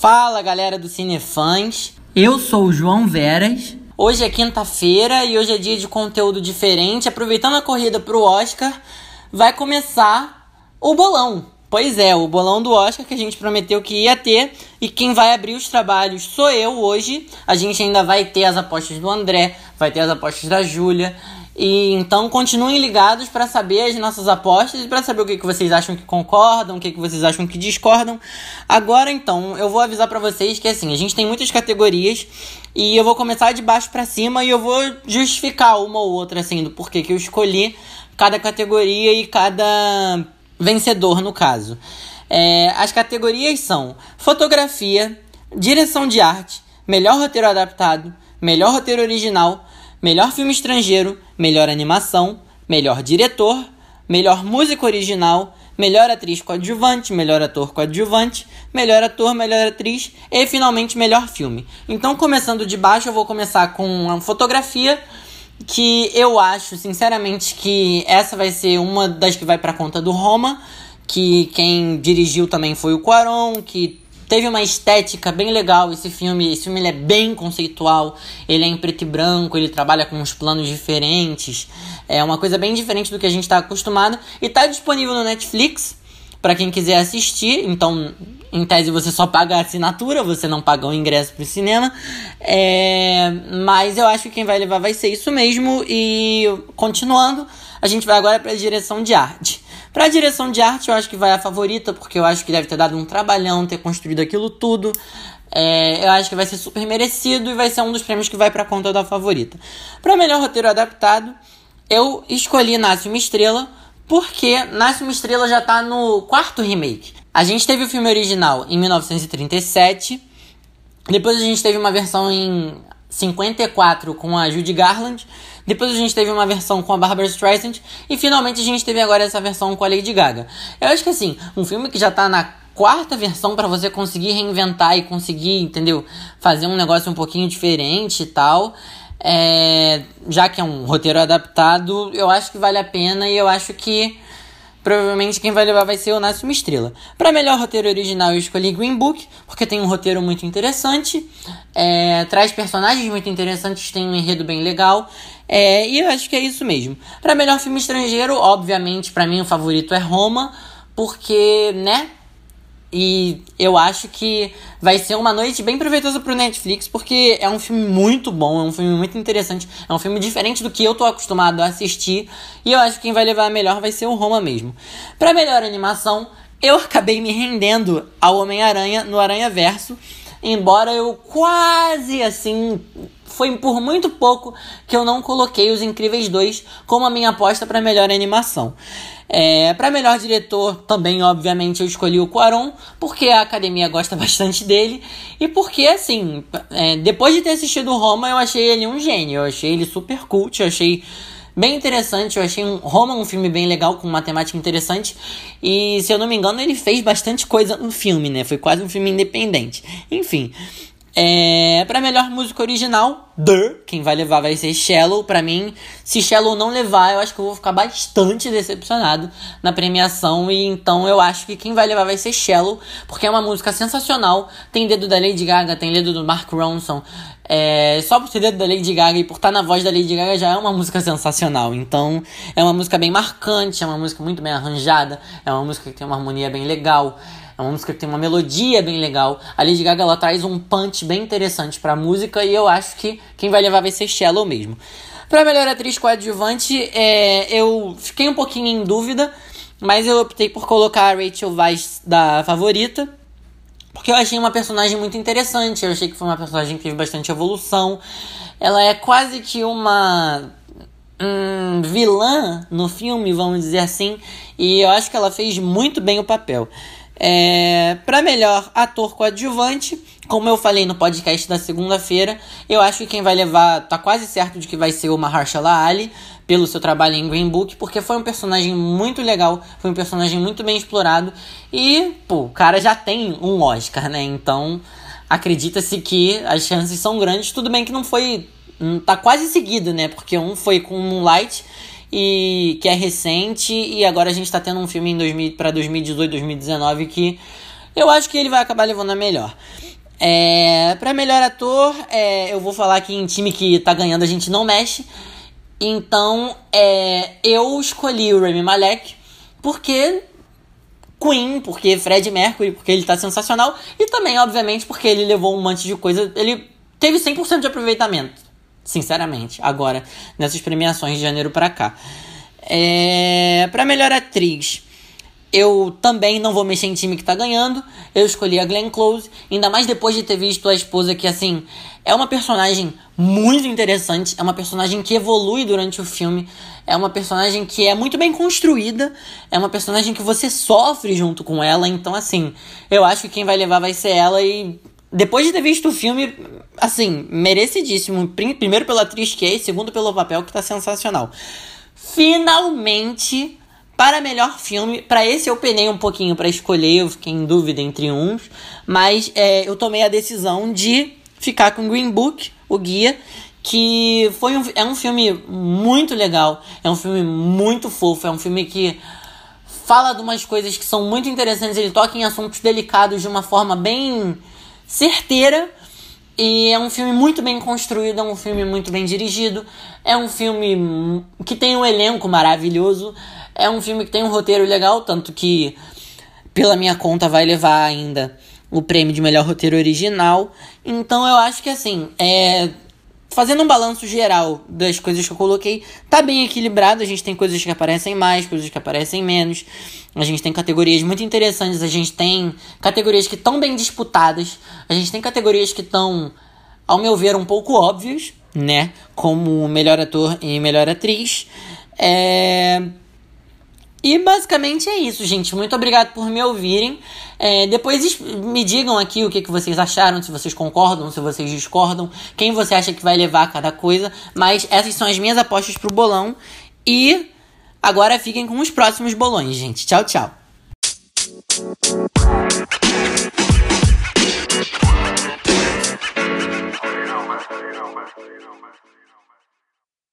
Fala galera do Cinefãs, eu sou o João Veras. Hoje é quinta-feira e hoje é dia de conteúdo diferente. Aproveitando a corrida pro Oscar, vai começar o bolão. Pois é, o bolão do Oscar que a gente prometeu que ia ter e quem vai abrir os trabalhos sou eu hoje. A gente ainda vai ter as apostas do André, vai ter as apostas da Júlia. E então continuem ligados para saber as nossas apostas e para saber o que, que vocês acham que concordam, o que, que vocês acham que discordam. Agora então, eu vou avisar para vocês que assim, a gente tem muitas categorias e eu vou começar de baixo para cima e eu vou justificar uma ou outra assim do porquê que eu escolhi cada categoria e cada vencedor no caso. É, as categorias são fotografia, direção de arte, melhor roteiro adaptado, melhor roteiro original, melhor filme estrangeiro, melhor animação, melhor diretor, melhor música original, melhor atriz coadjuvante, melhor ator coadjuvante, melhor ator, melhor atriz e finalmente melhor filme. Então, começando de baixo, eu vou começar com a fotografia, que eu acho, sinceramente, que essa vai ser uma das que vai para conta do Roma, que quem dirigiu também foi o Quaron, que Teve uma estética bem legal esse filme. Esse filme ele é bem conceitual. Ele é em preto e branco, ele trabalha com uns planos diferentes. É uma coisa bem diferente do que a gente está acostumado. E está disponível no Netflix para quem quiser assistir. Então, em tese, você só paga a assinatura, você não paga o ingresso para o cinema. É... Mas eu acho que quem vai levar vai ser isso mesmo. E continuando, a gente vai agora para a direção de arte. Pra direção de arte, eu acho que vai a favorita, porque eu acho que deve ter dado um trabalhão ter construído aquilo tudo. É, eu acho que vai ser super merecido e vai ser um dos prêmios que vai pra conta da favorita. Para melhor roteiro adaptado, eu escolhi Nasce uma Estrela, porque Nasce uma Estrela já tá no quarto remake. A gente teve o filme original em 1937, depois a gente teve uma versão em 54 com a Judy Garland, depois a gente teve uma versão com a Barbara Streisand. E finalmente a gente teve agora essa versão com a Lady Gaga. Eu acho que assim, um filme que já tá na quarta versão para você conseguir reinventar e conseguir, entendeu? Fazer um negócio um pouquinho diferente e tal. É, já que é um roteiro adaptado, eu acho que vale a pena e eu acho que Provavelmente quem vai levar vai ser o Nasce uma Estrela. Para melhor roteiro original, eu escolhi Green Book, porque tem um roteiro muito interessante, é, traz personagens muito interessantes, tem um enredo bem legal. É, e eu acho que é isso mesmo. Para melhor filme estrangeiro, obviamente, para mim o favorito é Roma, porque, né? E eu acho que vai ser uma noite bem proveitosa pro Netflix, porque é um filme muito bom, é um filme muito interessante, é um filme diferente do que eu tô acostumado a assistir, e eu acho que quem vai levar a melhor vai ser o Roma mesmo. Para melhor animação, eu acabei me rendendo ao Homem-Aranha no Aranha Verso, embora eu quase assim foi por muito pouco que eu não coloquei Os Incríveis 2 como a minha aposta para melhor animação. É, para melhor diretor, também, obviamente, eu escolhi o Quaron, porque a academia gosta bastante dele e porque, assim, é, depois de ter assistido Roma, eu achei ele um gênio. Eu achei ele super cult, eu achei bem interessante. Eu achei um, Roma um filme bem legal, com uma temática interessante. E, se eu não me engano, ele fez bastante coisa no filme, né? Foi quase um filme independente. Enfim. É, para melhor música original, The, quem vai levar vai ser Shallow. Para mim, se Shallow não levar, eu acho que eu vou ficar bastante decepcionado na premiação. E então eu acho que quem vai levar vai ser Shallow, porque é uma música sensacional. Tem dedo da Lady Gaga, tem dedo do Mark Ronson. É, só por ter dedo da Lady Gaga e por estar na voz da Lady Gaga já é uma música sensacional. Então é uma música bem marcante, é uma música muito bem arranjada, é uma música que tem uma harmonia bem legal. É uma música que tem uma melodia bem legal. A Lady Gaga ela traz um punch bem interessante pra música e eu acho que quem vai levar vai ser Shallow mesmo. Pra melhor atriz coadjuvante, é, eu fiquei um pouquinho em dúvida, mas eu optei por colocar a Rachel Weisz da favorita. Porque eu achei uma personagem muito interessante. Eu achei que foi uma personagem que teve bastante evolução. Ela é quase que uma hum, vilã no filme, vamos dizer assim. E eu acho que ela fez muito bem o papel. É, para melhor ator coadjuvante, como eu falei no podcast da segunda-feira, eu acho que quem vai levar, tá quase certo de que vai ser o Mahershala Ali, pelo seu trabalho em Green Book, porque foi um personagem muito legal, foi um personagem muito bem explorado e, pô, o cara já tem um Oscar, né? Então, acredita-se que as chances são grandes. Tudo bem que não foi Hum, tá quase seguido, né? Porque um foi com Moonlight e que é recente e agora a gente tá tendo um filme em 2000 para 2018, 2019 que eu acho que ele vai acabar levando a melhor. É, para melhor ator, é, eu vou falar que em time que tá ganhando a gente não mexe. Então, é, eu escolhi o Remy Malek porque Queen, porque Fred Mercury, porque ele tá sensacional e também, obviamente, porque ele levou um monte de coisa, ele teve 100% de aproveitamento, sinceramente, agora nessas premiações de janeiro para cá. É, para melhor atriz, eu também não vou mexer em time que tá ganhando. Eu escolhi a Glenn Close, ainda mais depois de ter visto a esposa que assim, é uma personagem muito interessante, é uma personagem que evolui durante o filme, é uma personagem que é muito bem construída, é uma personagem que você sofre junto com ela, então assim, eu acho que quem vai levar vai ser ela e depois de ter visto o filme, assim, merecidíssimo. Primeiro pela atriz que é, segundo pelo papel que tá sensacional. Finalmente para melhor filme, para esse eu penei um pouquinho para escolher, eu fiquei em dúvida entre uns, mas é, eu tomei a decisão de ficar com Green Book, o guia, que foi um, é um filme muito legal, é um filme muito fofo, é um filme que fala de umas coisas que são muito interessantes, ele toca em assuntos delicados de uma forma bem certeira. E é um filme muito bem construído, é um filme muito bem dirigido, é um filme que tem um elenco maravilhoso. É um filme que tem um roteiro legal, tanto que, pela minha conta, vai levar ainda o prêmio de melhor roteiro original. Então eu acho que assim, é. Fazendo um balanço geral das coisas que eu coloquei, tá bem equilibrado. A gente tem coisas que aparecem mais, coisas que aparecem menos. A gente tem categorias muito interessantes, a gente tem categorias que estão bem disputadas, a gente tem categorias que estão, ao meu ver, um pouco óbvias, né? Como melhor ator e melhor atriz. É. E basicamente é isso, gente. Muito obrigado por me ouvirem. É, depois me digam aqui o que, que vocês acharam, se vocês concordam, se vocês discordam, quem você acha que vai levar cada coisa. Mas essas são as minhas apostas pro bolão. E agora fiquem com os próximos bolões, gente. Tchau, tchau.